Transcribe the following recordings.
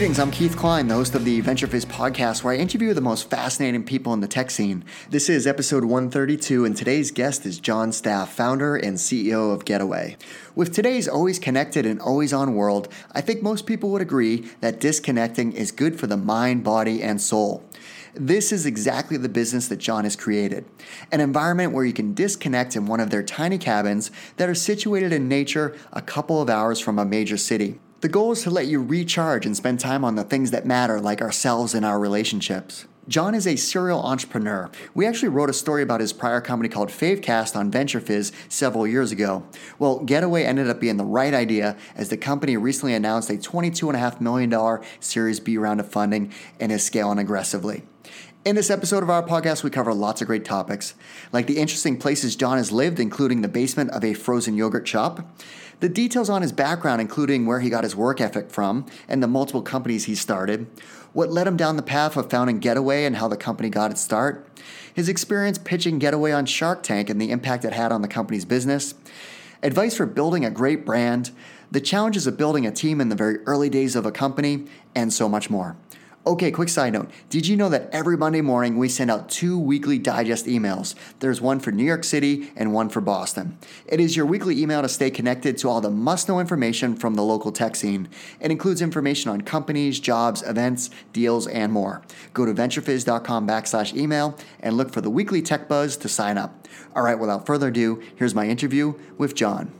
Greetings, I'm Keith Cline, the host of the VentureFizz podcast, where I interview the most fascinating people in the tech scene. This is episode 132, and today's guest is Jon Staff, founder and CEO of Getaway. With today's always connected and always on world, I think most people would agree that disconnecting is good for the mind, body, and soul. This is exactly the business that Jon has created an environment where you can disconnect in one of their tiny cabins that are situated in nature a couple of hours from a major city. The goal is to let you recharge and spend time on the things that matter, like ourselves and our relationships. Jon is a serial entrepreneur. We actually wrote a story about his prior company called Favecast on VentureFizz several years ago. Well, Getaway ended up being the right idea as the company recently announced a $22.5 million Series B round of funding and is scaling aggressively. In this episode of our podcast, we cover lots of great topics, like the interesting places Jon has lived, including the basement of a frozen yogurt shop, the details on his background, including where he got his work ethic from and the multiple companies he started, what led him down the path of founding Getaway and how the company got its start, his experience pitching Getaway on Shark Tank and the impact it had on the company's business, advice for building a great brand, the challenges of building a team in the very early days of a company, and so much more. Okay, quick side note. Did you know that every Monday morning we send out two weekly digest emails? There's one for New York City and one for Boston. It is your weekly email to stay connected to all the must know information from the local tech scene. It includes information on companies, jobs, events, deals, and more. Go to venturefizz.com backslash email and look for the weekly tech buzz to sign up. All right, without further ado, here's my interview with Jon.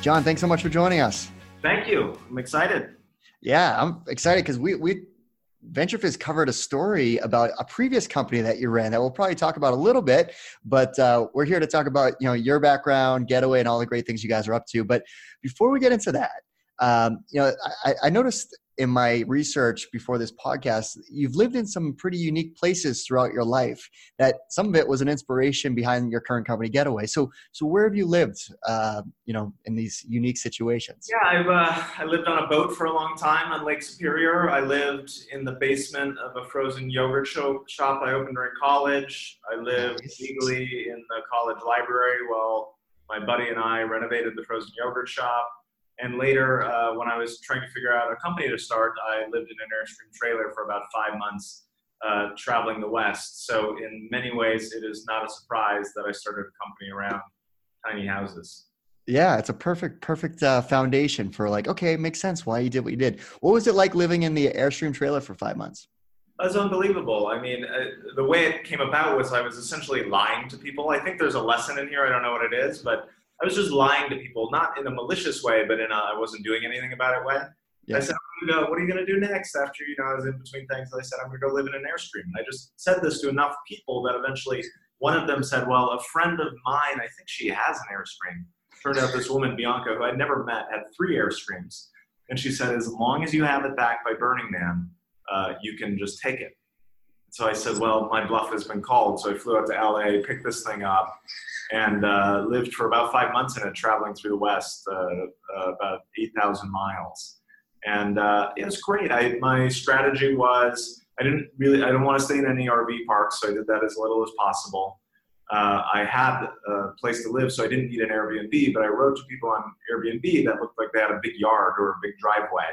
Jon, thanks so much for joining us. Thank you. I'm excited. Yeah, I'm excited because we we VentureFizz covered a story about a previous company that you ran that we'll probably talk about a little bit, but uh, we're here to talk about you know your background, Getaway, and all the great things you guys are up to. But before we get into that, um, you know, I, I noticed in my research before this podcast, you've lived in some pretty unique places throughout your life. That some of it was an inspiration behind your current company, Getaway. So, so where have you lived? Uh, you know, in these unique situations. Yeah, I've uh, I lived on a boat for a long time on Lake Superior. I lived in the basement of a frozen yogurt show, shop I opened during college. I lived nice. legally in the college library while my buddy and I renovated the frozen yogurt shop. And later, uh, when I was trying to figure out a company to start, I lived in an Airstream trailer for about five months, uh, traveling the West. So, in many ways, it is not a surprise that I started a company around tiny houses. Yeah, it's a perfect, perfect uh, foundation for like, okay, it makes sense why you did what you did. What was it like living in the Airstream trailer for five months? It was unbelievable. I mean, uh, the way it came about was I was essentially lying to people. I think there's a lesson in here. I don't know what it is, but I was just lying to people, not in a malicious way, but in a I wasn't doing anything about it way. Yeah. I said, go, what are you going to do next after, you know, I was in between things. I said, I'm going to go live in an Airstream. And I just said this to enough people that eventually one of them said, well, a friend of mine, I think she has an Airstream. Turned out this woman, Bianca, who I'd never met, had three Airstreams. And she said, as long as you have it back by Burning Man, uh, you can just take it. So I said, well, my bluff has been called. So I flew out to LA, picked this thing up, and uh, lived for about five months in it, traveling through the West, uh, uh about 8,000 miles. And uh, it was great. I, my strategy was I didn't really, I didn't want to stay in any RV parks, so I did that as little as possible. Uh, I had a place to live, so I didn't need an Airbnb, but I wrote to people on Airbnb that looked like they had a big yard or a big driveway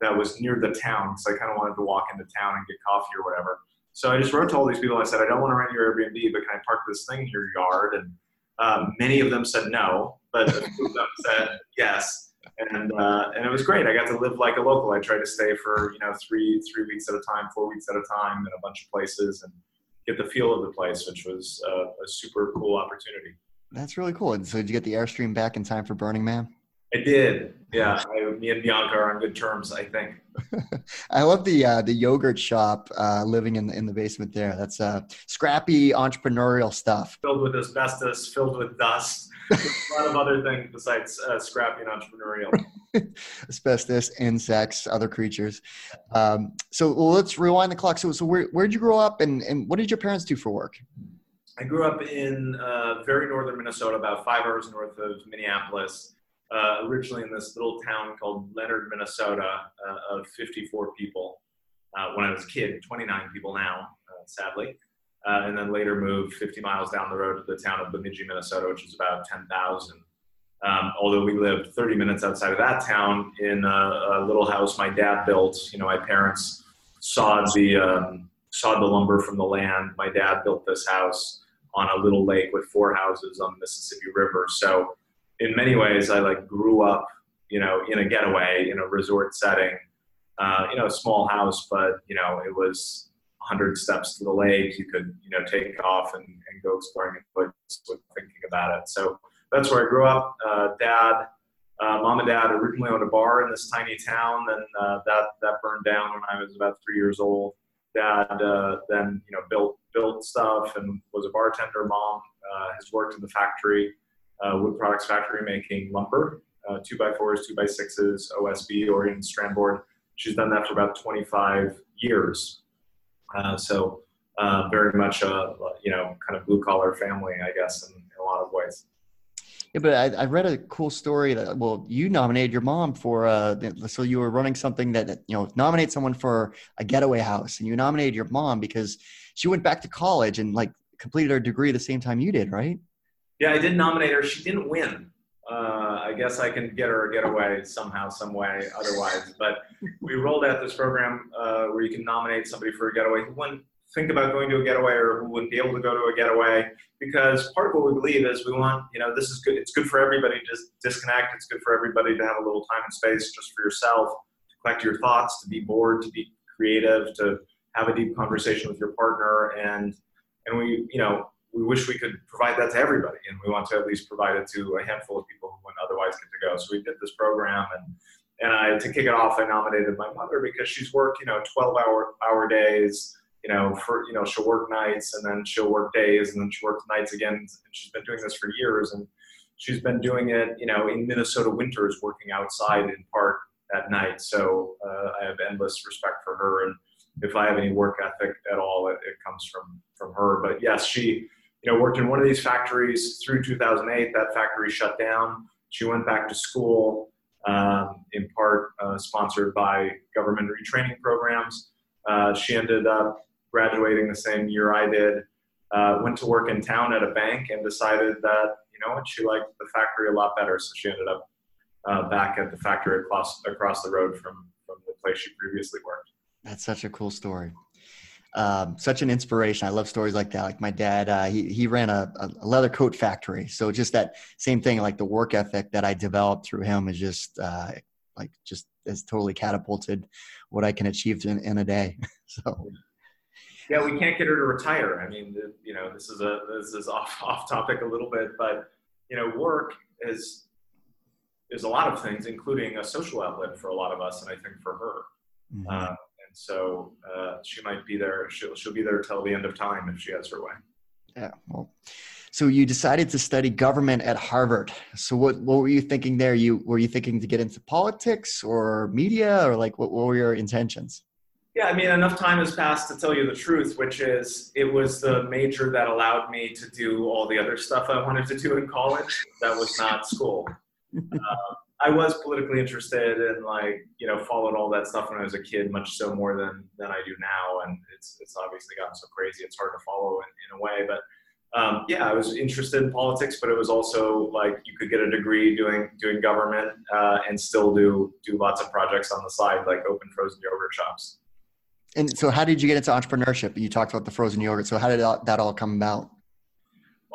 that was near the town, because I kind of wanted to walk into town and get coffee or whatever. So I just wrote to all these people. I said, I don't want to rent your Airbnb, but can I park this thing in your yard? And um, many of them said no, but a few of them said yes. And uh, and it was great. I got to live like a local. I tried to stay for you know three three weeks at a time, four weeks at a time, in a bunch of places, and get the feel of the place, which was uh, a super cool opportunity. That's really cool. And so, did you get the Airstream back in time for Burning Man? I did. Yeah, I, me and Bianca are on good terms. I think. I love the uh, the yogurt shop uh, living in the, in the basement there. That's uh, scrappy entrepreneurial stuff. Filled with asbestos, filled with dust, a lot of other things besides uh, scrappy and entrepreneurial. asbestos, insects, other creatures. Um, so let's rewind the clock. So, so where where'd you grow up, and and what did your parents do for work? I grew up in uh, very northern Minnesota, about five hours north of Minneapolis uh, originally in this little town called Leonard, Minnesota, uh, of 54 people uh, when I was a kid, 29 people now, uh, sadly. Uh, and then later moved 50 miles down the road to the town of Bemidji, Minnesota, which is about 10,000. Um, although we lived 30 minutes outside of that town in a, a, little house my dad built. You know, my parents sawed the um, sawed the lumber from the land. My dad built this house on a little lake with four houses on the Mississippi River. So, in many ways, I like grew up, you know, in a getaway in a resort setting. Uh, you know, a small house, but you know, it was 100 steps to the lake. You could, you know, take off and, and go exploring and thinking about it. So that's where I grew up. Uh, dad, uh, mom and dad originally owned a bar in this tiny town, and uh, that that burned down when I was about three years old. Dad uh, then you know built built stuff and was a bartender. Mom uh, has worked in the factory, uh, wood products factory, making lumber, two by fours, two by sixes, OSB, oriented strand board. She's done that for about 25 years. so very much a you know kind of blue collar family, I guess, in, in a lot of ways. Yeah, but I, I, read a cool story that well, you nominated your mom for uh, so you were running something that you know nominate someone for a getaway house, and you nominated your mom because she went back to college and like completed her degree the same time you did, right? Yeah, I did nominate her. She didn't win. Uh, I guess I can get her a getaway somehow, some way, otherwise. But we rolled out this program uh, where you can nominate somebody for a getaway who won think about going to a getaway or who wouldn't be able to go to a getaway because part of what we believe is we want you know this is good it's good for everybody to disconnect it's good for everybody to have a little time and space just for yourself to collect your thoughts to be bored to be creative to have a deep conversation with your partner and and we you know we wish we could provide that to everybody and we want to at least provide it to a handful of people who wouldn't otherwise get to go so we did this program and and I, to kick it off, I nominated my mother because she's worked, you know, 12 hour, hour days, you know, for you know, she'll work nights and then she'll work days and then she works nights again. And she's been doing this for years, and she's been doing it, you know, in Minnesota winters, working outside in part at night. So uh, I have endless respect for her, and if I have any work ethic at all, it, it comes from from her. But yes, she, you know, worked in one of these factories through 2008. That factory shut down. She went back to school, um, in part uh, sponsored by government retraining programs. Uh, she ended up graduating the same year I did, uh, went to work in town at a bank and decided that, you know what, she liked the factory a lot better. So she ended up uh, back at the factory across, across the road from, from the place she previously worked. That's such a cool story. Um, such an inspiration. I love stories like that. Like my dad, uh, he he ran a, a, leather coat factory. So just that same thing, like the work ethic that I developed through him is just uh, like just has totally catapulted what I can achieve in, in a day. so yeah, we can't get her to retire. I mean, you know, this is a this is off off topic a little bit, but you know, work is is a lot of things, including a social outlet for a lot of us, and I think for her. Mm-hmm. Uh, so uh, she might be there. She'll she'll be there till the end of time if she has her way. Yeah. Well, so you decided to study government at Harvard. So what what were you thinking there? You were you thinking to get into politics or media, or like what, what were your intentions? Yeah, I mean, enough time has passed to tell you the truth, which is it was the major that allowed me to do all the other stuff I wanted to do in college. That was not school. Uh, I was politically interested and like you know followed all that stuff when I was a kid, much so more than than I do now. And it's it's obviously gotten so crazy; it's hard to follow in, in a way. But um, yeah, I was interested in politics, but it was also like you could get a degree doing doing government uh, and still do do lots of projects on the side, like open frozen yogurt shops. And so, how did you get into entrepreneurship? You talked about the frozen yogurt. So, how did that all come about?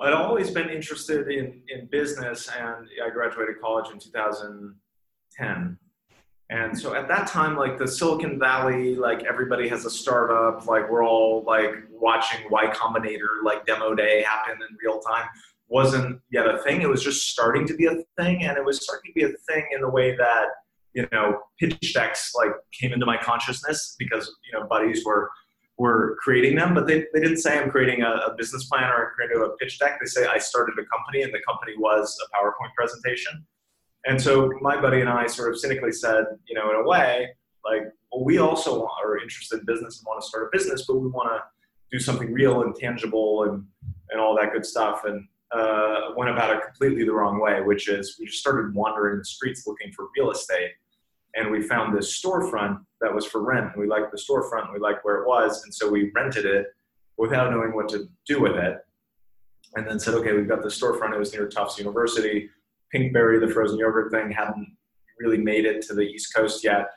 I'd always been interested in, in business, and I graduated college in 2010. And so at that time, like the Silicon Valley, like everybody has a startup, like we're all like watching Y Combinator, like demo day happen in real time, wasn't yet a thing. It was just starting to be a thing, and it was starting to be a thing in the way that you know, pitch decks like came into my consciousness because, you know, buddies were were creating them, but they, they didn't say I'm creating a, a business plan or I'm creating a pitch deck. They say I started a company and the company was a PowerPoint presentation. And so my buddy and I sort of cynically said, you know, in a way, like, well, we also are interested in business and want to start a business, but we want to do something real and tangible and, and all that good stuff. And uh, went about it completely the wrong way, which is we just started wandering the streets looking for real estate and we found this storefront that was for rent. And we liked the storefront, we liked where it was, and so we rented it without knowing what to do with it. And then said, okay, we've got the storefront. It was near Tufts University. Pinkberry, the frozen yogurt thing, hadn't really made it to the East Coast yet.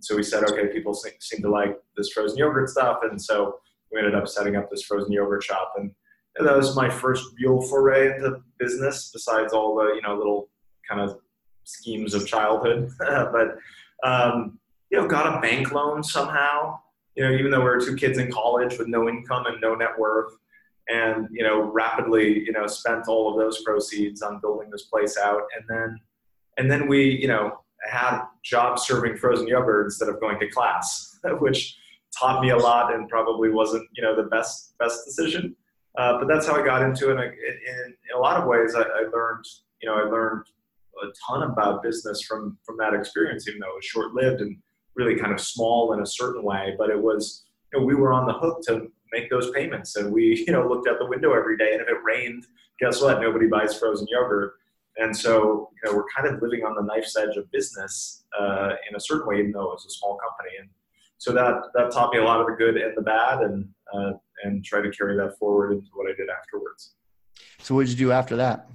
So we said, okay, people seem to like this frozen yogurt stuff, and so we ended up setting up this frozen yogurt shop, and that was my first real foray into business. Besides all the you know little kind of schemes of childhood, but um, you know, got a bank loan somehow. You know, even though we were two kids in college with no income and no net worth, and you know, rapidly you know spent all of those proceeds on building this place out, and then and then we you know had jobs serving frozen yogurt instead of going to class, which taught me a lot and probably wasn't you know the best best decision. Uh, but that's how I got into it. In, in, in a lot of ways, I, I, learned you know I learned a ton about business from from that experience, even though it was short lived and really kind of small in a certain way. But it was you know we were on the hook to make those payments, and we you know looked out the window every day, and if it rained, guess what? Nobody buys frozen yogurt. And so, you know, we're kind of living on the knife's edge of business uh, in a certain way, even though it was a small company. And so that that taught me a lot of the good and the bad, and uh, and try to carry that forward into what I did afterwards. So, what did you do after that?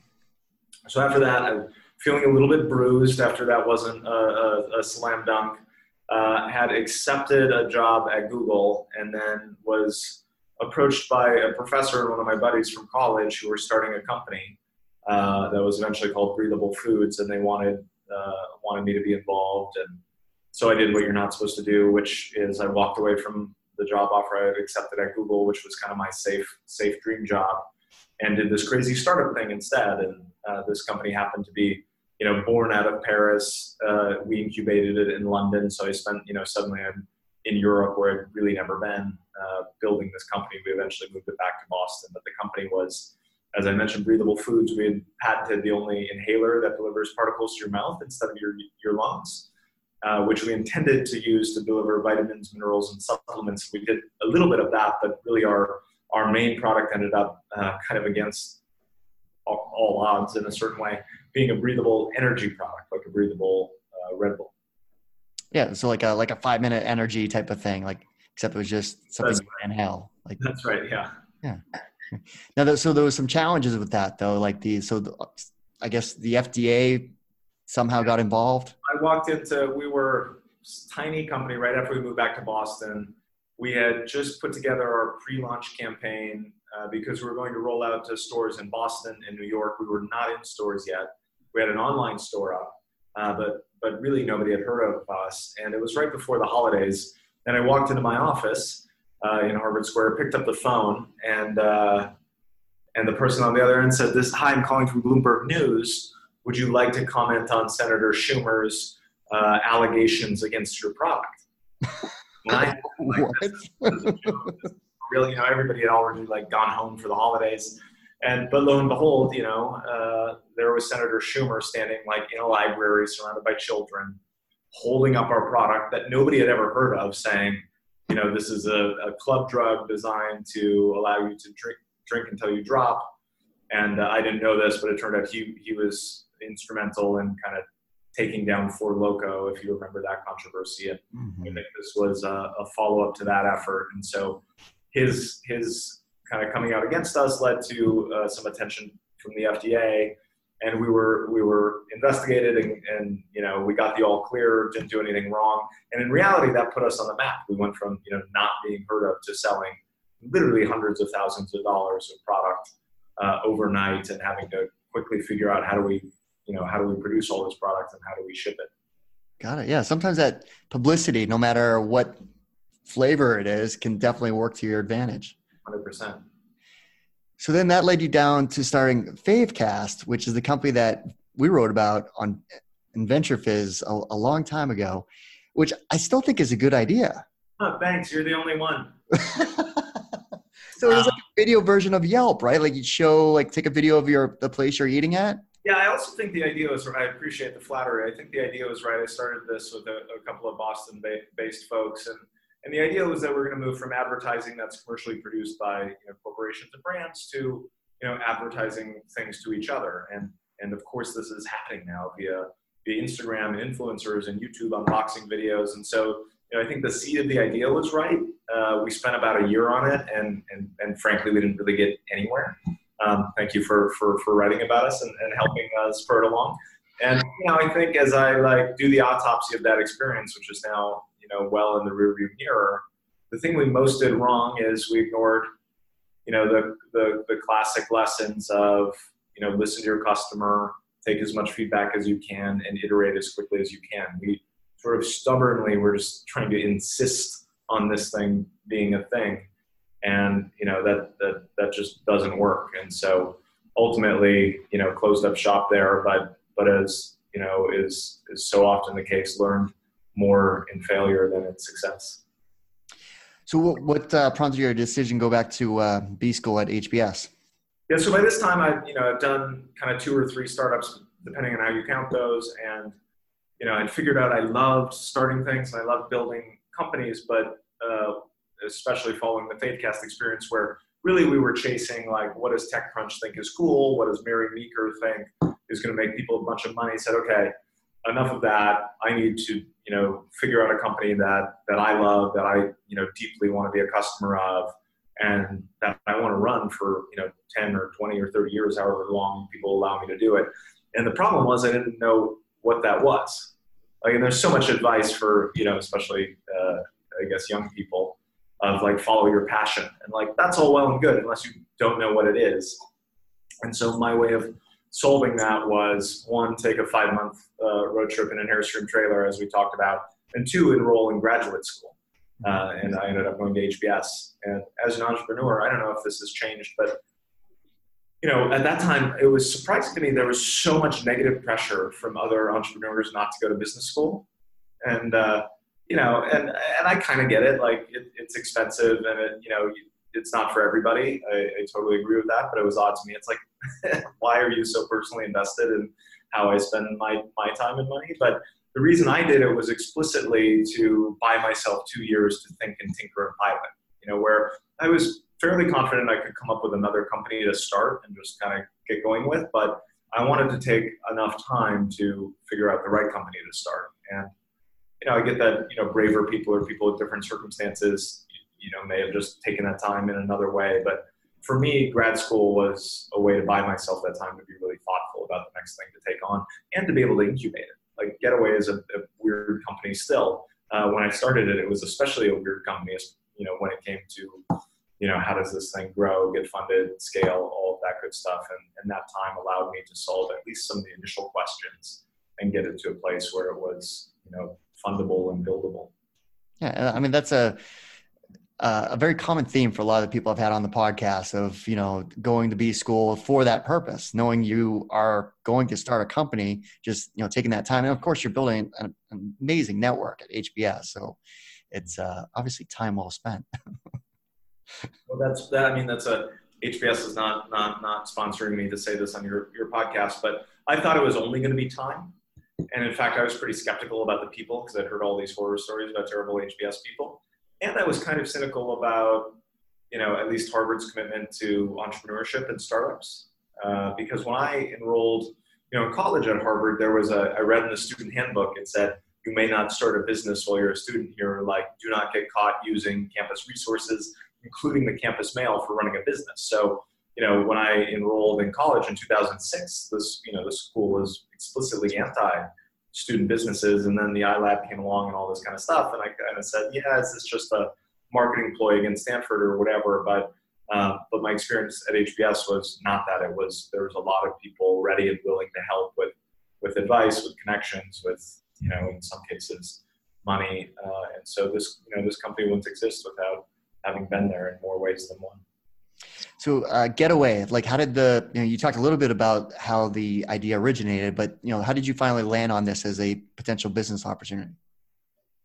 So after that, I'm feeling a little bit bruised. After that wasn't a, a, a slam dunk. Uh, had accepted a job at Google, and then was approached by a professor and one of my buddies from college who were starting a company uh, that was eventually called Breathable Foods, and they wanted uh, wanted me to be involved, and so I did what you're not supposed to do, which is I walked away from the job offer I had accepted at Google, which was kind of my safe safe dream job, and did this crazy startup thing instead. And uh, this company happened to be you know born out of Paris. Uh, we incubated it in London, so I spent you know suddenly I'm in Europe where I'd really never been uh, building this company. We eventually moved it back to Boston, but the company was as I mentioned, breathable foods, we had patented the only inhaler that delivers particles to your mouth instead of your, your lungs, uh, which we intended to use to deliver vitamins, minerals, and supplements. We did a little bit of that, but really our, our main product ended up uh, kind of against all, all, odds in a certain way, being a breathable energy product, like a breathable uh, Red Bull. Yeah, so like a like a five minute energy type of thing, like except it was just something That's right. inhale. Like That's right. Yeah. Yeah. now, so there was some challenges with that, though. Like the so, the, I guess the FDA somehow got involved. I walked into we were tiny company right after we moved back to Boston. We had just put together our pre-launch campaign uh, because we were going to roll out to stores in Boston and New York. We were not in stores yet. We had an online store up, uh, but but really nobody had heard of us. And it was right before the holidays. And I walked into my office uh, in Harvard Square, picked up the phone, and uh, and the person on the other end said, "This hi, I'm calling from Bloomberg News. Would you like to comment on Senator Schumer's uh, allegations against your product?" I, like, really, you know, everybody had already like gone home for the holidays. And but lo and behold, you know, uh, there was Senator Schumer standing like in a library, surrounded by children, holding up our product that nobody had ever heard of, saying, you know, this is a, a club drug designed to allow you to drink drink until you drop. And uh, I didn't know this, but it turned out he he was instrumental in kind of taking down Four Loko, if you remember that controversy. And mm-hmm. This was a, a follow up to that effort. And so his his kind of coming out against us led to uh, some attention from the FDA and we were we were investigated and, and, you know we got the all clear didn't do anything wrong and in reality that put us on the map we went from you know not being heard of to selling literally hundreds of thousands of dollars of product uh, overnight and having to quickly figure out how do we you know how do we produce all this product and how do we ship it got it yeah sometimes that publicity no matter what flavor it is can definitely work to your advantage 100% so then that led you down to starting Favecast, which is the company that we wrote about on in VentureFizz a, a long time ago, which I still think is a good idea. Oh, thanks. You're the only one. so it was like a video version of Yelp, right? Like you'd show, like take a video of your the place you're eating at. Yeah, I also think the idea was. I appreciate the flattery. I think the idea was right. I started this with a, a couple of Boston-based folks, and and the idea was that we're going to move from advertising that's commercially produced by you know, corporations and brands to you know advertising things to each other. And and of course this is happening now via via Instagram and influencers and YouTube unboxing videos. And so you know, I think the seed of the idea was right. Uh, we spent about a year on it, and and and frankly, we didn't really get anywhere. Um, thank you for, for, for writing about us and, and helping us spur it along. And you know, I think as I like do the autopsy of that experience, which is now you know well in the rearview mirror, the thing we most did wrong is we ignored you know the, the the classic lessons of you know listen to your customer, take as much feedback as you can, and iterate as quickly as you can. We sort of stubbornly we're just trying to insist on this thing being a thing, and you know that that that just doesn't work. And so ultimately, you know, closed up shop there, but but as you know is is so often the case, learned more in failure than in success. So, what, what uh, prompted your decision go back to uh, B school at HBS? Yeah, so by this time, I you know I've done kind of two or three startups, depending on how you count those, and you know I figured out I loved starting things and I loved building companies, but uh, especially following the Favecast experience, where really we were chasing like what does TechCrunch think is cool, what does Mary Meeker think is going to make people a bunch of money. Said okay, enough of that. I need to, you know, figure out a company that that I love, that I, you know, deeply want to be a customer of, and that I want to run for, you know, 10 or 20 or 30 years, however long people allow me to do it. And the problem was I didn't know what that was. Like, and there's so much advice for, you know, especially, uh, I guess, young people of like follow your passion, and like that's all well and good unless you don't know what it is. And so my way of solving that was one, take a five month uh, road trip in an Airstream trailer, as we talked about, and two, enroll in graduate school. Uh, and I ended up going to HBS. And as an entrepreneur, I don't know if this has changed, but you know, at that time, it was surprising to me there was so much negative pressure from other entrepreneurs not to go to business school, and uh, you know, and and I kind of get it. Like, it, it's expensive, and it, you know, it's not for everybody. I, I totally agree with that, but it was odd to me. It's like, why are you so personally invested in how I spend my, my time and money? But the reason I did it was explicitly to buy myself two years to think and tinker and pilot, you know, where I was fairly confident I could come up with another company to start and just kind of get going with, but I wanted to take enough time to figure out the right company to start. And, you know, I get that, you know, braver people or people with different circumstances you know may have just taken that time in another way. But for me, grad school was a way to buy myself that time to be really thoughtful about the next thing to take on and to be able to incubate it. Like Getaway is a, a weird company still. Uh, when I started it, it was especially a weird company. You know, when it came to you know how does this thing grow, get funded, scale, all of that good stuff, and, and that time allowed me to solve at least some of the initial questions and get it to a place where it was you know fundable and buildable. Yeah, I mean that's a uh, a very common theme for a lot of the people I've had on the podcast of you know going to B school for that purpose, knowing you are going to start a company, just you know taking that time, and of course you're building an, an amazing network at HBS, so it's uh, obviously time well spent. well, that's that. I mean, that's a HBS is not not not sponsoring me to say this on your your podcast, but I thought it was only going to be time, and in fact, I was pretty skeptical about the people because I'd heard all these horror stories about terrible HBS people and I was kind of cynical about, you know, at least Harvard's commitment to entrepreneurship and startups. Uh, because when I enrolled, you know, in college at Harvard, there was a, I read in the student handbook, it said, you may not start a business while you're a student here, like do not get caught using campus resources, including the campus mail for running a business. So, you know, when I enrolled in college in 2006, this, you know, the school was explicitly anti student businesses. And then the iLab came along and all this kind of stuff. And I kind of said, yeah, is this just a marketing ploy against Stanford or whatever? But uh, but my experience at HBS was not that. It was there was a lot of people ready and willing to help with with advice, with connections, with you know in some cases money. Uh, and so this you know this company wouldn't exist without having been there in more ways than one. So uh, getaway, like how did the, you know, you talked a little bit about how the idea originated, but you know, how did you finally land on this as a potential business opportunity?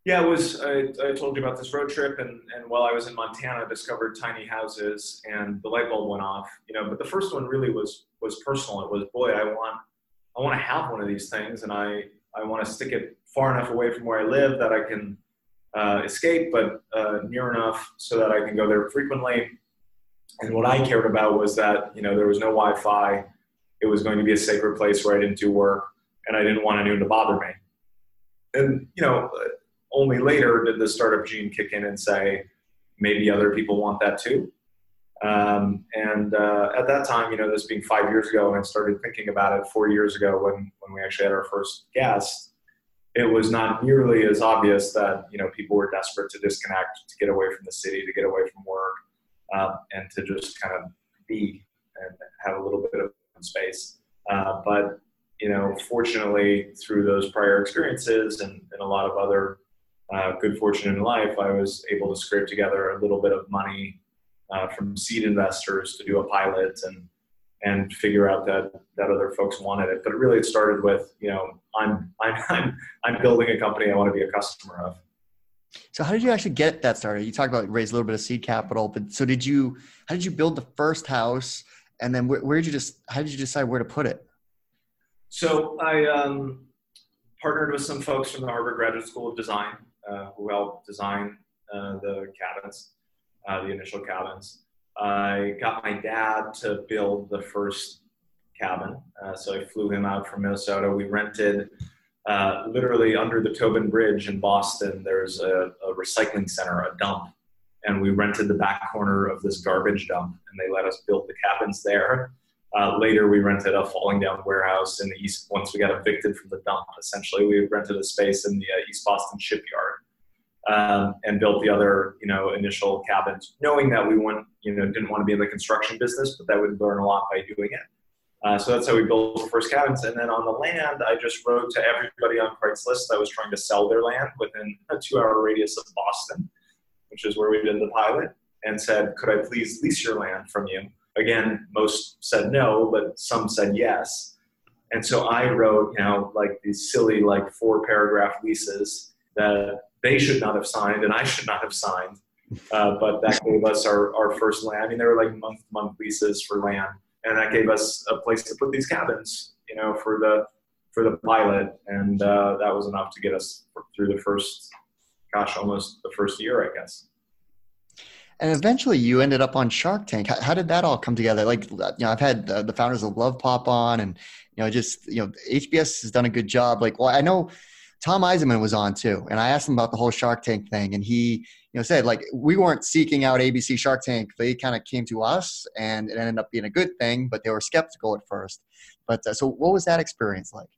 Yeah, it was, I, I told you about this road trip and, and while I was in Montana, I discovered tiny houses and the light bulb went off, you know, but the first one really was, was personal. It was, boy, I want, I want to have one of these things and I, I want to stick it far enough away from where I live that I can uh, escape, but uh, near enough so that I can go there frequently and what I cared about was that, you know, there was no Wi Fi. It was going to be a sacred place where I didn't do work and I didn't want anyone to bother me. And, you know, only later did the startup gene kick in and say, maybe other people want that too. Um, and uh, at that time, you know, this being five years ago, and I started thinking about it four years ago when when we actually had our first guest, it was not nearly as obvious that you know people were desperate to disconnect, to get away from the city, to get away from work, um, and to just kind of be and have a little bit of space. Uh, but you know, fortunately, through those prior experiences and, and a lot of other uh, good fortune in life, I was able to scrape together a little bit of money uh, from seed investors to do a pilot and and figure out that that other folks wanted it. But really, it started with you know I'm I'm I'm I'm building a company I want to be a customer of. So how did you actually get that started? You talked about raise a little bit of seed capital, but so did you? How did you build the first house? And then where, where did you just? How did you decide where to put it? So I um, partnered with some folks from the Harvard Graduate School of Design uh, who helped design uh, the cabins, uh, the initial cabins. I got my dad to build the first cabin. Uh, so I flew him out from Minnesota. We rented uh, literally under the Tobin Bridge in Boston. There's a, a, recycling center, a dump, and we rented the back corner of this garbage dump, and they let us build the cabins there. Uh, later, we rented a falling down warehouse in the east. Once we got evicted from the dump, essentially, we rented a space in the uh, East Boston shipyard um, and built the other, you know, initial cabins, knowing that we want, you know, didn't want to be in the construction business, but that we'd learn a lot by doing it. Uh, so that's how we built the first cabins. And then on the land, I just wrote to everybody on Craigslist that was trying to sell their land within a two-hour radius of Boston, which is where we did the pilot, and said, "Could I please lease your land from you?" Again, most said no, but some said yes. And so I wrote, you know, like these silly, like four paragraph leases that they should not have signed and I should not have signed. Uh, but that gave us our, our first land. I mean, they were like month month leases for land, and that gave us a place to put these cabins, you know, for the for the pilot, and uh, that was enough to get us through the first, gosh, almost the first year, I guess and eventually you ended up on Shark Tank. How, how, did that all come together? Like, you know, I've had the, the, founders of Lovepop on, and you know, just you know, HBS has done a good job. Like, well, I know Tom Eisenmann was on too, and I asked him about the whole Shark Tank thing, and he, you know, said like we weren't seeking out ABC Shark Tank; they kind of came to us, and it ended up being a good thing. But they were skeptical at first. But uh, so, what was that experience like?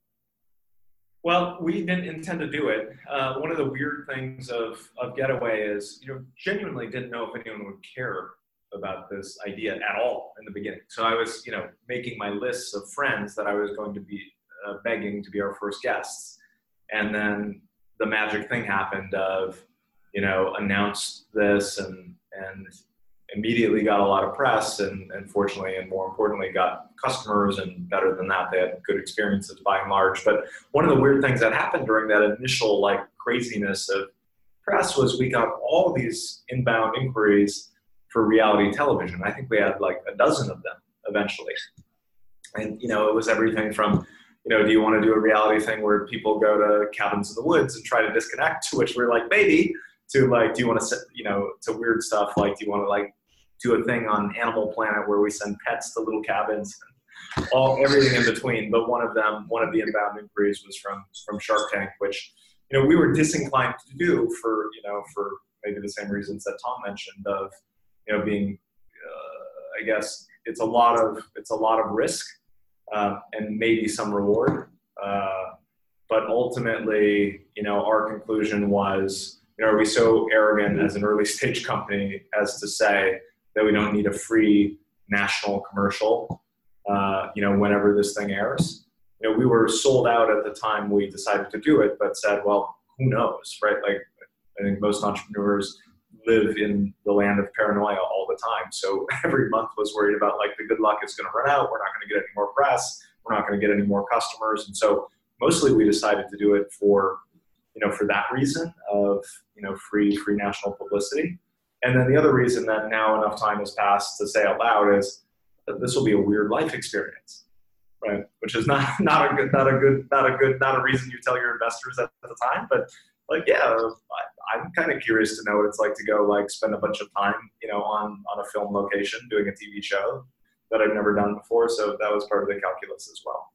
Well, we didn't intend to do it. Uh, one of the weird things of, of Getaway is, you know, genuinely didn't know if anyone would care about this idea at all in the beginning. So I was, you know, making my lists of friends that I was going to be uh, begging to be our first guests. And then the magic thing happened of, you know, announced this and, and immediately got a lot of press and, and fortunately and more importantly got customers and better than that. They had good experiences by and large. But one of the weird things that happened during that initial like craziness of press was we got all these inbound inquiries for reality television. I think we had like a dozen of them eventually. And you know it was everything from you know do you want to do a reality thing where people go to cabins in the woods and try to disconnect? To which we're like maybe to like do you want to you know to weird stuff like do you want to like do a thing on Animal Planet where we send pets to little cabins and all everything in between. But one of them, one of the inbound inquiries was from from Shark Tank, which you know we were disinclined to do for you know for maybe the same reasons that Tom mentioned of you know being uh, I guess it's a lot of it's a lot of risk um, and maybe some reward. Uh, but ultimately, you know, our conclusion was, you know, are we so arrogant as an early stage company as to say, that we don't need a free national commercial, uh, you know, whenever this thing airs. You know, we were sold out at the time we decided to do it, but said, well, who knows, right? Like, I think most entrepreneurs live in the land of paranoia all the time. So every month was worried about like the good luck is going to run out. We're not going to get any more press. We're not going to get any more customers. And so mostly we decided to do it for, you know, for that reason of, you know, free, free national publicity. And then the other reason that now enough time has passed to say out loud is that this will be a weird life experience, right? Which is not not a good not a good not a good not a reason you tell your investors at the time, but like yeah, I, am kind of curious to know what it's like to go like spend a bunch of time, you know, on on a film location doing a TV show that I've never done before. So that was part of the calculus as well.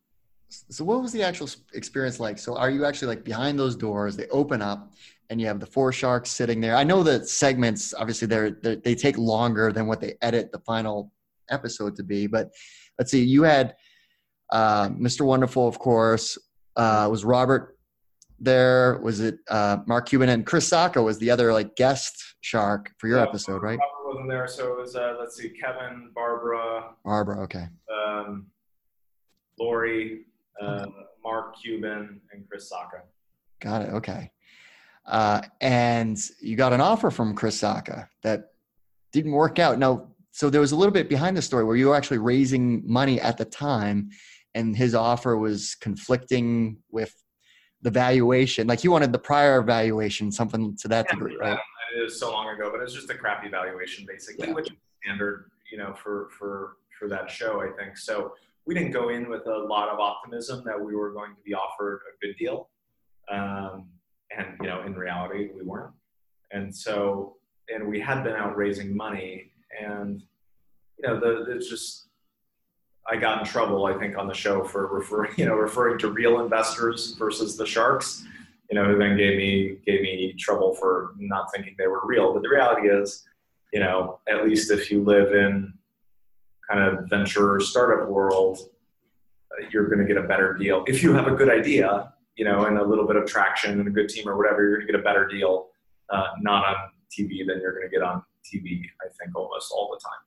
So what was the actual experience like? So are you actually like behind those doors? They open up, and you have the four sharks sitting there. I know that segments obviously they're, they're they take longer than what they edit the final episode to be, but let's see, you had uh, Mr. Wonderful, of course, uh, was Robert there? Was it uh, Mark Cuban and Chris Sacca was the other like guest shark for your episode, right? Robert wasn't there, so it was uh, let's see, Kevin, Barbara, Barbara, okay, um, Lori, uh, Mark Cuban, and Chris Sacca. Got it. Okay. Uh, and you got an offer from Chris Sacca that didn't work out. Now, so there was a little bit behind the story where you were actually raising money at the time, and his offer was conflicting with the valuation. Like he wanted the prior valuation, something to that yeah, degree, right? It was so long ago, but it was just a crappy valuation, basically, yeah. which is standard, you know, for for for that show, I think. So we didn't go in with a lot of optimism that we were going to be offered a good deal. Um, and you know, in reality, we weren't. And so, and we had been out raising money, and you know, the it's just I got in trouble, I think, on the show for referring, you know, referring to real investors versus the sharks. You know, who then gave me gave me trouble for not thinking they were real. But the reality is, you know, at least if you live in kind of venture startup world, you're going to get a better deal if you have a good idea you know, and a little bit of traction and a good team or whatever, you're going to get a better deal, uh, not on TV than you're going to get on TV. I think almost all the time.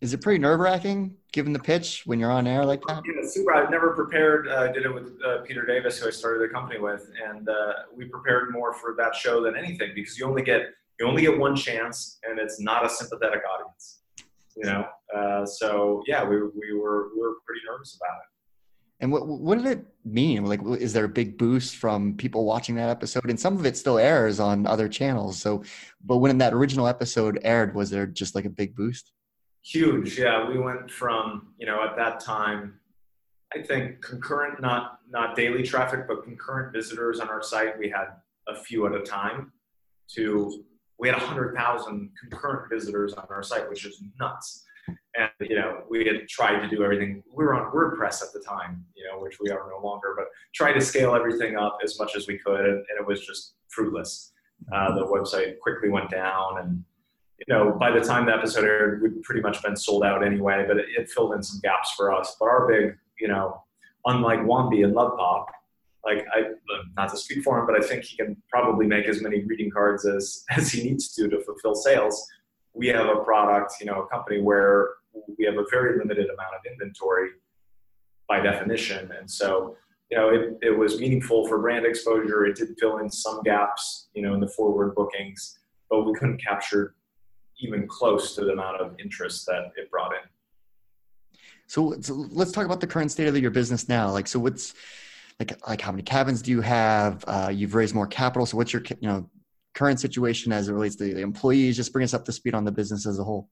Is it pretty nerve wracking given the pitch when you're on air like that? Yeah, super. I've never prepared. Uh, I did it with uh, Peter Davis, who I started the company with, and uh, we prepared more for that show than anything because you only get you only get one chance, and it's not a sympathetic audience. You know, uh, so yeah, we, we were we were pretty nervous about it. And what what did it mean? Like, is there a big boost from people watching that episode? And some of it still airs on other channels. So, but when that original episode aired, was there just like a big boost? Huge, yeah. We went from you know at that time, I think concurrent, not not daily traffic, but concurrent visitors on our site. We had a few at a time. To we had hundred thousand concurrent visitors on our site, which is nuts. And you know we had tried to do everything. We were on WordPress at the time you know which we are no longer but tried to scale everything up as much as we could and, and it was just fruitless. Uh, the website quickly went down and you know by the time the episode aired we'd pretty much been sold out anyway but it, it filled in some gaps for us. But our big you know unlike Wombi and Lovepop like I, uh, not to speak for him, but I think he can probably make as many greeting cards as as he needs to to fulfill sales we have a product, you know, a company where we have a very limited amount of inventory by definition. And so, you know, it, it was meaningful for brand exposure. It did fill in some gaps, you know, in the forward bookings, but we couldn't capture even close to the amount of interest that it brought in. So, so let's talk about the current state of your business now. Like, so what's like, like how many cabins do you have? Uh, you've raised more capital. So what's your, you know, current situation as it relates to the employees? Just bring us up to speed on the business as a whole.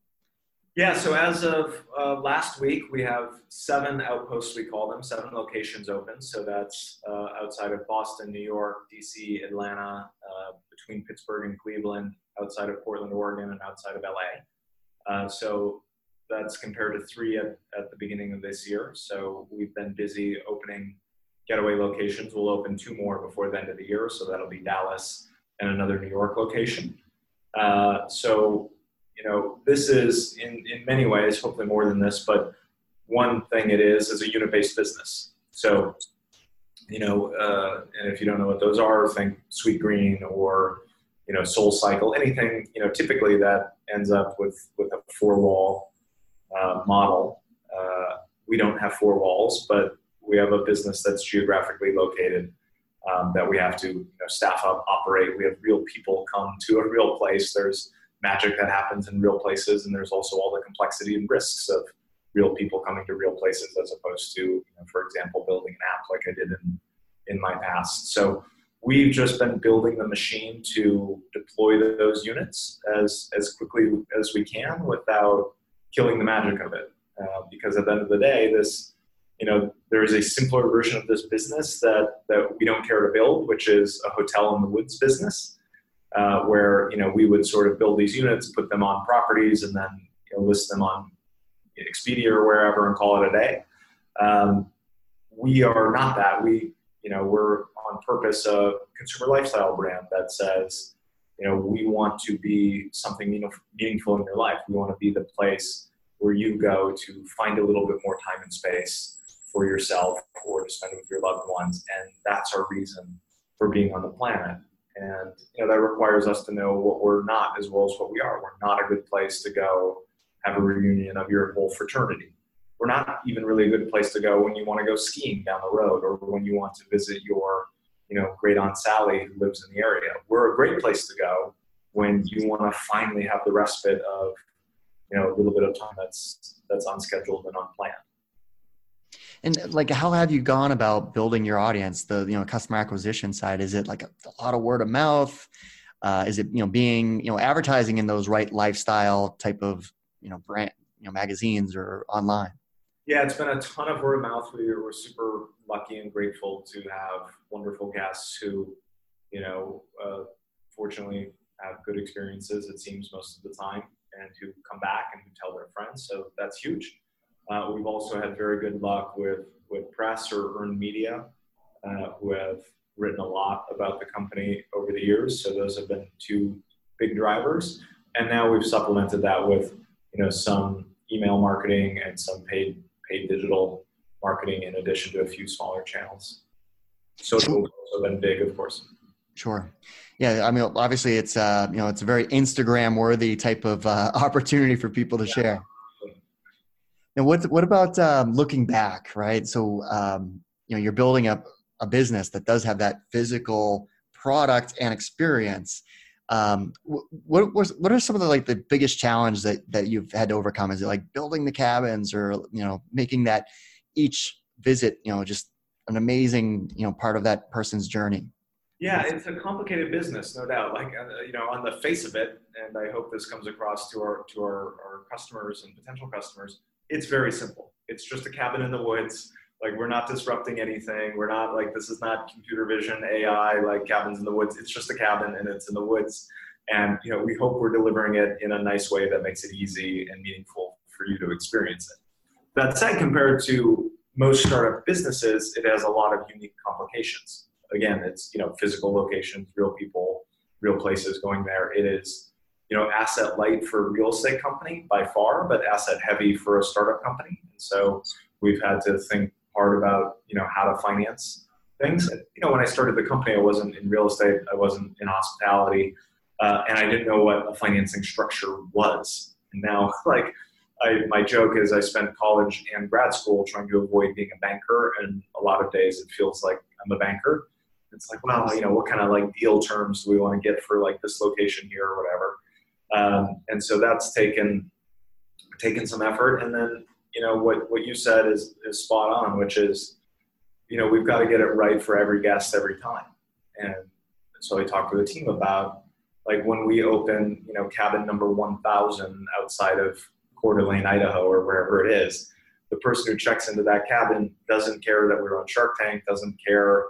Yeah, so as of uh, last week, we have seven outposts, we call them, seven locations open. So that's uh, outside of Boston, New York, DC, Atlanta, uh, between Pittsburgh and Cleveland, outside of Portland, Oregon, and outside of LA. Uh, so that's compared to three at, at the beginning of this year. So we've been busy opening getaway locations. We'll open two more before the end of the year. So that'll be Dallas, and another New York location. Uh, so, you know, this is in, in many ways, hopefully more than this, but one thing it is is a unit-based business. So, you know, uh, and if you don't know what those are, think Sweetgreen or you know SoulCycle, anything you know, typically that ends up with with a four-wall uh, model. Uh, we don't have four walls, but we have a business that's geographically located um, that we have to you know, staff up, operate. We have real people come to a real place. There's magic that happens in real places, and there's also all the complexity and risks of real people coming to real places as opposed to, you know, for example, building an app like I did in, in my past. So we've just been building the machine to deploy those units as, as quickly as we can without killing the magic of it. Uh, because at the end of the day, this you know, there is a simpler version of this business that, that we don't care to build, which is a hotel in the woods business, uh, where, you know, we would sort of build these units, put them on properties, and then you know, list them on Expedia or wherever and call it a day. Um, we are not that. We, you know, we're on purpose a consumer lifestyle brand that says, you know, we want to be something meaningful in your life. We want to be the place where you go to find a little bit more time and space for yourself or to spend with your loved ones. And that's our reason for being on the planet. And you know, that requires us to know what we're not as well as what we are. We're not a good place to go have a reunion of your whole fraternity. We're not even really a good place to go when you want to go skiing down the road or when you want to visit your, you know, great aunt Sally who lives in the area. We're a great place to go when you want to finally have the respite of, you know, a little bit of time that's that's unscheduled and unplanned. And like, how have you gone about building your audience? The you know customer acquisition side is it like a, a lot of word of mouth? Uh, is it you know being you know advertising in those right lifestyle type of you know brand you know magazines or online? Yeah, it's been a ton of word of mouth. We we're super lucky and grateful to have wonderful guests who, you know, uh, fortunately have good experiences. It seems most of the time, and who come back and who tell their friends. So that's huge. Uh, we've also had very good luck with, with press or earned media uh, who have written a lot about the company over the years. So those have been two big drivers. And now we've supplemented that with you know some email marketing and some paid paid digital marketing in addition to a few smaller channels. Social has also been big, of course. Sure. Yeah, I mean, obviously, it's uh, you know, it's a very Instagram worthy type of uh, opportunity for people to yeah. share. And what what about um, looking back, right? So um, you know you're building up a business that does have that physical product and experience. Um, what was what are some of the like the biggest challenge that that you've had to overcome? Is it like building the cabins, or you know making that each visit you know just an amazing you know part of that person's journey? Yeah, it's a complicated business, no doubt. Like uh, you know, on the face of it, and I hope this comes across to our to our, our customers and potential customers it's very simple. It's just a cabin in the woods. Like we're not disrupting anything. We're not like this is not computer vision AI like cabins in the woods. It's just a cabin and it's in the woods. And you know, we hope we're delivering it in a nice way that makes it easy and meaningful for you to experience it. That said, compared to most startup businesses, it has a lot of unique complications. Again, it's you know physical locations, real people, real places going there. It is you know, asset light for a real estate company by far, but asset heavy for a startup company. And so we've had to think hard about, you know, how to finance things. You know, when I started the company, I wasn't in real estate, I wasn't in hospitality, uh, and I didn't know what a financing structure was. And now, like, I, my joke is I spent college and grad school trying to avoid being a banker, and a lot of days it feels like I'm a banker. It's like, well, you know, what kind of like deal terms do we want to get for like this location here or whatever? Um, and so that's taken taken some effort. And then you know what what you said is is spot on, which is you know we've got to get it right for every guest every time. And so I talked to the team about like when we open you know cabin number 1000 outside of Coeur d'Alene, Idaho, or wherever it is. The person who checks into that cabin doesn't care that we're on Shark Tank, doesn't care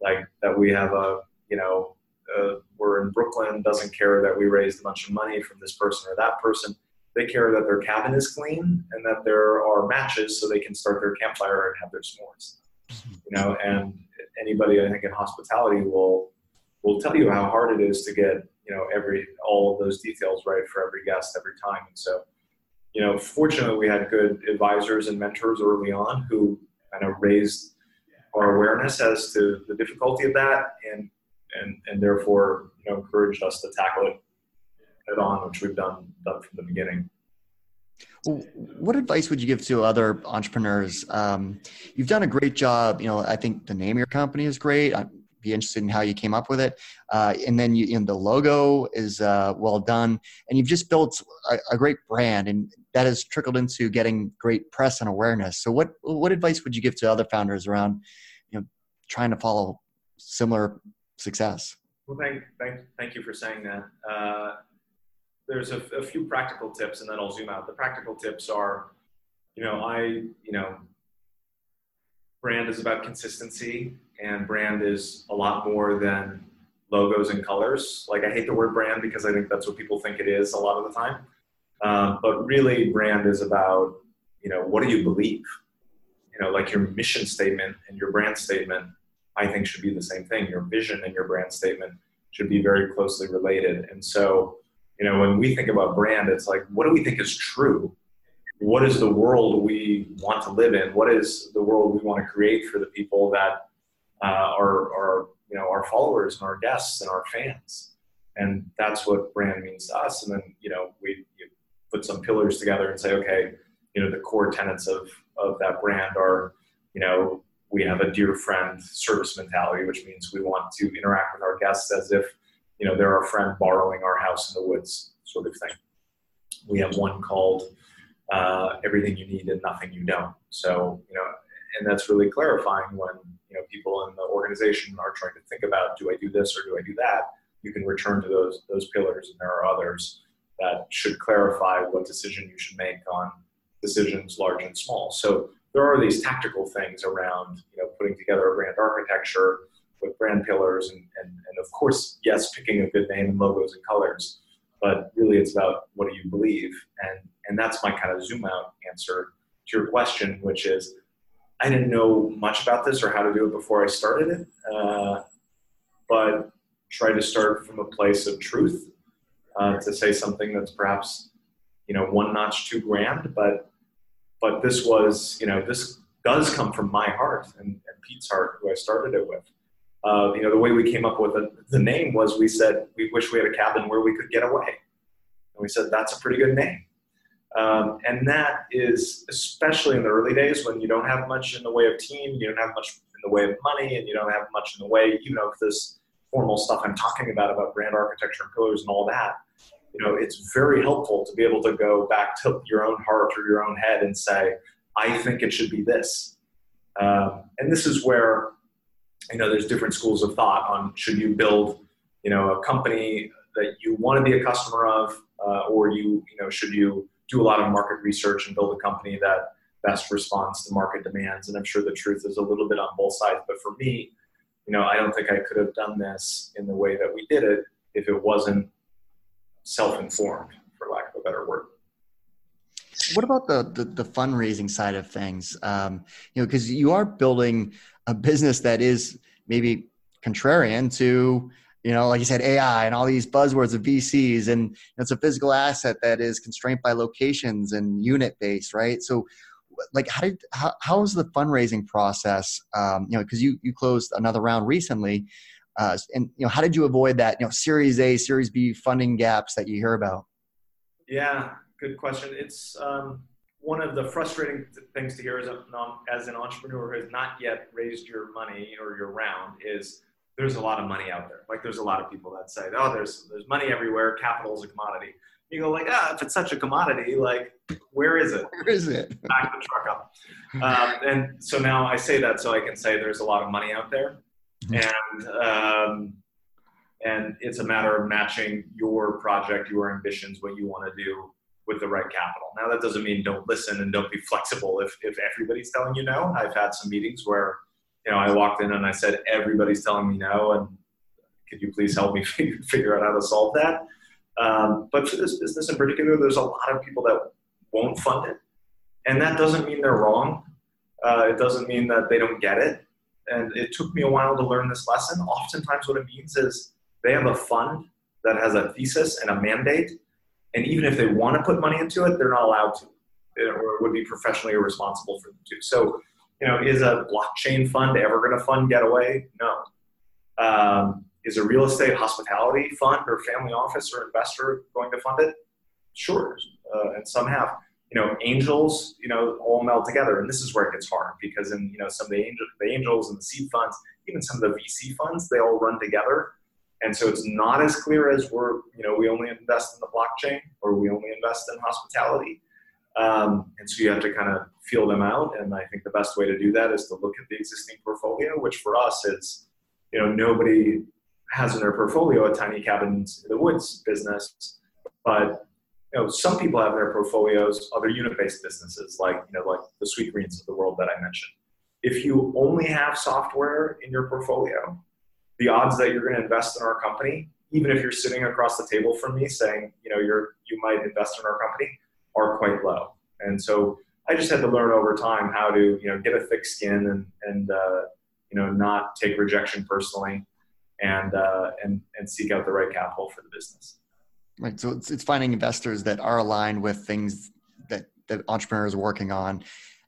like that we have a you know uh, we're in Brooklyn doesn't care that we raised a bunch of money from this person or that person. They care that their cabin is clean and that there are matches so they can start their campfire and have their s'mores. You know, and anybody I think in hospitality will will tell you how hard it is to get you know every all of those details right for every guest every time. And so, you know, fortunately we had good advisors and mentors early on who kind of raised our awareness as to the difficulty of that and and and therefore you know encouraged us to tackle it head on, which we've done done from the beginning. What advice would you give to other entrepreneurs? Um, you've done a great job. You know, I think the name of your company is great. I'd be interested in how you came up with it. Uh, and then you, you know, the logo is uh, well done. And you've just built a, a, great brand, and that has trickled into getting great press and awareness. So, what what advice would you give to other founders around, you know, trying to follow similar success. Well, thank, thank, thank you for saying that. Uh, there's a, a, few practical tips, and then I'll zoom out. The practical tips are, you know, I, you know, brand is about consistency, and brand is a lot more than logos and colors. Like I hate the word brand because I think that's what people think it is a lot of the time. Um, but really, brand is about, you know, what do you believe? You know, like your mission statement and your brand statement I think should be the same thing. Your vision and your brand statement should be very closely related. And so, you know, when we think about brand, it's like, what do we think is true? What is the world we want to live in? What is the world we want to create for the people that uh, are, are, you know, our followers and our guests and our fans? And that's what brand means to us. And then, you know, we put some pillars together and say, okay, you know, the core tenets of, of that brand are, you know, we have a dear friend service mentality, which means we want to interact with our guests as if, you know, they're our friend borrowing our house in the woods sort of thing. We have one called uh, Everything You Need and Nothing You Don't. So, you know, and that's really clarifying when, you know, people in the organization are trying to think about, do I do this or do I do that? You can return to those, those pillars and there are others that should clarify what decision you should make on decisions large and small. So there are these tactical things around you know putting together a brand architecture with brand pillars and, and, and of course yes picking a good name and logos and colors but really it's about what do you believe? And and that's my kind of zoom out answer to your question which is i didn't know much about this or how to do it before i started it uh, but try to start from a place of truth uh, to say something that's perhaps you know one notch too grand but but this was, you know, this does come from my heart and, and Pete's heart, who I started it with. Uh, you know, the way we came up with the, name was we said we wish we had a cabin where we could get away, and we said that's a pretty good name. Um, and that is especially in the early days when you don't have much in the way of team, you don't have much in the way of money, and you don't have much in the way, you know, of this formal stuff I'm talking about about brand architecture and pillars and all that you know, it's very helpful to be able to go back to your own heart or your own head and say, I think it should be this. Um, and this is where, you know, there's different schools of thought on should you build, you know, a company that you want to be a customer of, uh, or you, you know, should you do a lot of market research and build a company that best responds to market demands? And I'm sure the truth is a little bit on both sides. But for me, you know, I don't think I could have done this in the way that we did it if it wasn't self-informed, for lack of a better word. What about the, the, the fundraising side of things? Um, you know, because you are building a business that is maybe contrarian to you know, like you said, AI and all these buzzwords of VCs, and it's a physical asset that is constrained by locations and unit based, right? So, like, how did how, how was the fundraising process? Um, you know, because you you closed another round recently. Uh, and you know, how did you avoid that? You know, Series A, Series B funding gaps that you hear about. Yeah, good question. It's um, one of the frustrating things to hear as, a, as an entrepreneur who has not yet raised your money or your round is there's a lot of money out there. Like there's a lot of people that say, oh, there's there's money everywhere. Capital is a commodity. You go like, ah, if it's such a commodity, like where is it? Where is it? Back the truck up. Um, and so now I say that so I can say there's a lot of money out there and um, and it's a matter of matching your project, your ambitions, what you want to do with the right capital. Now that doesn't mean don't listen and don't be flexible if if everybody's telling you no. I've had some meetings where you know I walked in and I said everybody's telling me no, and could you please help me figure out how to solve that? Um, but for this business in particular, there's a lot of people that won't fund it, and that doesn't mean they're wrong. Uh, it doesn't mean that they don't get it and it took me a while to learn this lesson. Oftentimes, what it means is they have a fund that has a thesis and a mandate, and even if they want to put money into it, they're not allowed to, or it would be professionally irresponsible for them to. So, you know, is a blockchain fund ever going to fund Getaway? No. Um, is a real estate hospitality fund or family office or investor going to fund it? Sure, uh, and some have you know, angels, you know, all meld together. And this is where it gets hard because in, you know, some of the, angel, the angels and the seed funds, even some of the VC funds, they all run together. And so it's not as clear as we're, you know, we only invest in the blockchain or we only invest in hospitality. Um, and so you have to kind of feel them out. And I think the best way to do that is to look at the existing portfolio, which for us is, you know, nobody has in their portfolio a tiny cabins in the woods business, but you know, some people have their portfolios other unit-based businesses like, you know, like the Sweetgreens of the world that I mentioned. If you only have software in your portfolio, the odds that you're going to invest in our company, even if you're sitting across the table from me saying, you know, you're you might invest in our company, are quite low. And so I just had to learn over time how to, you know, get a thick skin and and uh, you know, not take rejection personally, and uh, and and seek out the right capital for the business. Right. So it's it's finding investors that are aligned with things that that entrepreneurs are working on,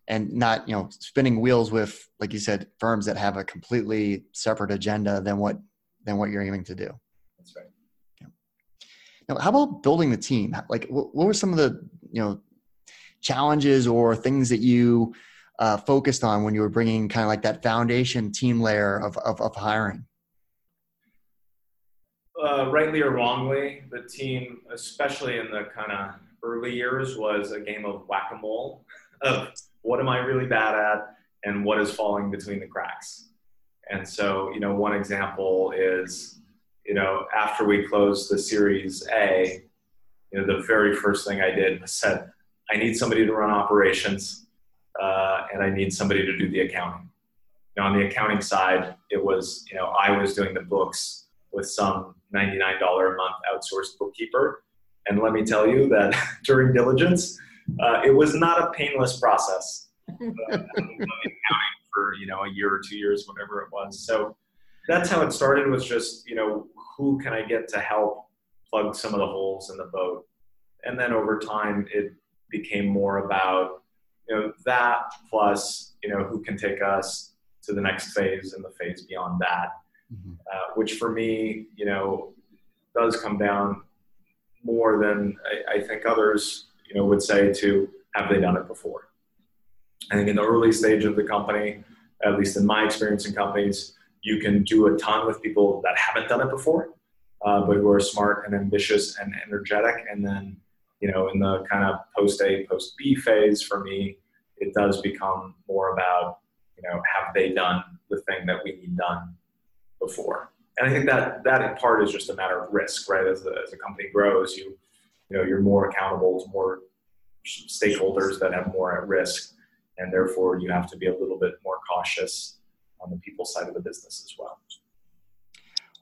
and not you know spinning wheels with like you said firms that have a completely separate agenda than what than what you're aiming to do. That's right. Yeah. Now, how about building the team? Like, what, what were some of the you know challenges or things that you uh, focused on when you were bringing kind of like that foundation team layer of, of, of hiring? Uh, rightly or wrongly, the team, especially in the kind of early years, was a game of whack a mole of what am I really bad at and what is falling between the cracks. And so, you know, one example is, you know, after we closed the Series A, you know, the very first thing I did was said, I need somebody to run operations uh, and I need somebody to do the accounting. Now, on the accounting side, it was, you know, I was doing the books with some $99 a month outsourced bookkeeper. And let me tell you that during diligence, uh, it was not a painless process. Uh, for you know a year or two years, whatever it was. So that's how it started. Was just you know who can I get to help plug some of the holes in the boat, and then over time it became more about you know that plus you know who can take us to the next phase and the phase beyond that mm-hmm. uh, which for me you know does come down more than I, I, think others you know would say to have they done it before i think in the early stage of the company at least in my experience in companies you can do a ton with people that haven't done it before uh, but who are smart and ambitious and energetic and then you know, in the kind of post A, post B phase for me, it does become more about, you know, have they done the thing that we need done before? And I think that that in part is just a matter of risk, right? As the, as a company grows, you, you know, you're more accountable to more stakeholders that have more at risk, and therefore you have to be a little bit more cautious on the people side of the business as well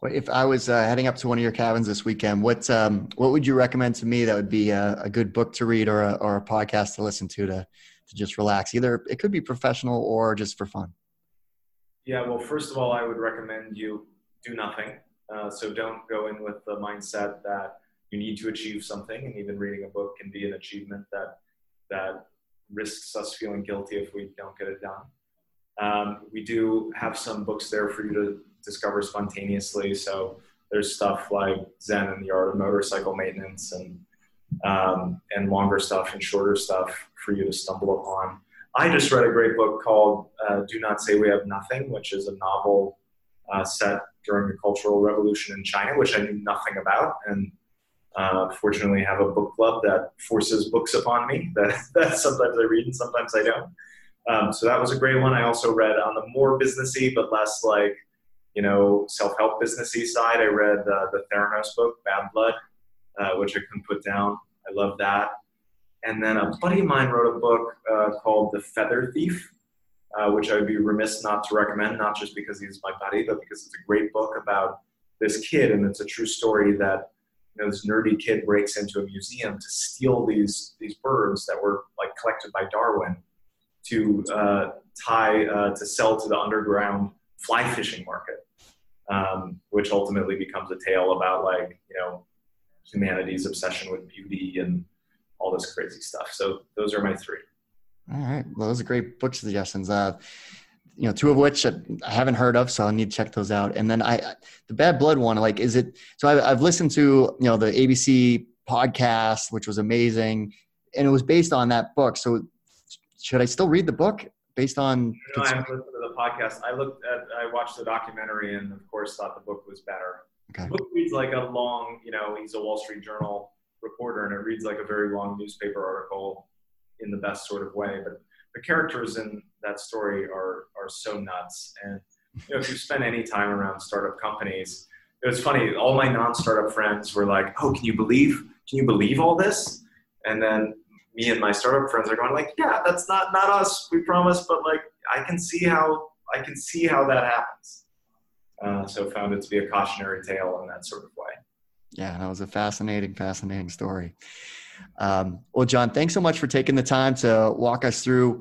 if I was uh, heading up to one of your cabins this weekend, what um, what would you recommend to me that would be a, a good book to read or a, or a podcast to listen to to to just relax? Either it could be professional or just for fun. Yeah, well, first of all, I would recommend you do nothing. Uh, so don't go in with the mindset that you need to achieve something, and even reading a book can be an achievement that that risks us feeling guilty if we don't get it done. Um, we do have some books there for you to discover spontaneously. So there's stuff like Zen and the Art of Motorcycle Maintenance, and um, and longer stuff and shorter stuff for you to stumble upon. I just read a great book called uh, "Do Not Say We Have Nothing," which is a novel uh, set during the Cultural Revolution in China, which I knew nothing about, and uh, fortunately have a book club that forces books upon me that, that sometimes I read and sometimes I don't. Um, so that was a great one. I also read on the more businessy but less like you know, self-help businessy side, I read uh, the Theranos book, Bad Blood, uh, which I couldn't put down. I love that. And then a buddy of mine wrote a book uh, called The Feather Thief, uh, which I would be remiss not to recommend, not just because he's my buddy, but because it's a great book about this kid, and it's a true story that you know this nerdy kid breaks into a museum to steal these these birds that were like collected by Darwin to uh, tie uh, to sell to the underground fly fishing market, um, which ultimately becomes a tale about like you know humanity's obsession with beauty and all this crazy stuff. So those are my three. All right, well, those are great book suggestions. Uh, you know, two of which I haven't heard of, so I need to check those out. And then I, the Bad Blood one, like, is it? So I, I've listened to you know the ABC podcast, which was amazing, and it was based on that book. So should I still read the book based on? No, I haven't listened to the podcast. I looked at, I watched the documentary, and of course, thought the book was better. Okay. The book reads like a long, you know, he's a Wall Street Journal reporter, and it reads like a very long newspaper article in the best sort of way. But the characters in that story are are so nuts, and you know, if you spend any time around startup companies, it was funny. All my non-startup friends were like, "Oh, can you believe? Can you believe all this?" And then me and my startup friends are going like, yeah, that's not not us. We promise, but like I can see how I can see how that happens. Uh, so found it to be a cautionary tale in that sort of way. Yeah, that was a fascinating, fascinating story. Um, well, Jon, thanks so much for taking the time to walk us through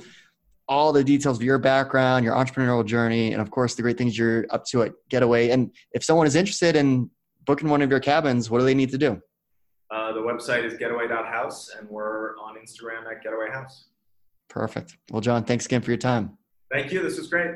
all the details of your background, your entrepreneurial journey, and of course the great things you're up to at Getaway. And if someone is interested in booking one of your cabins, what do they need to do? Uh, the website is getaway.house, and we're on Instagram at Getaway House. Perfect. Well, Jon, thanks again for your time. Thank you. This was great.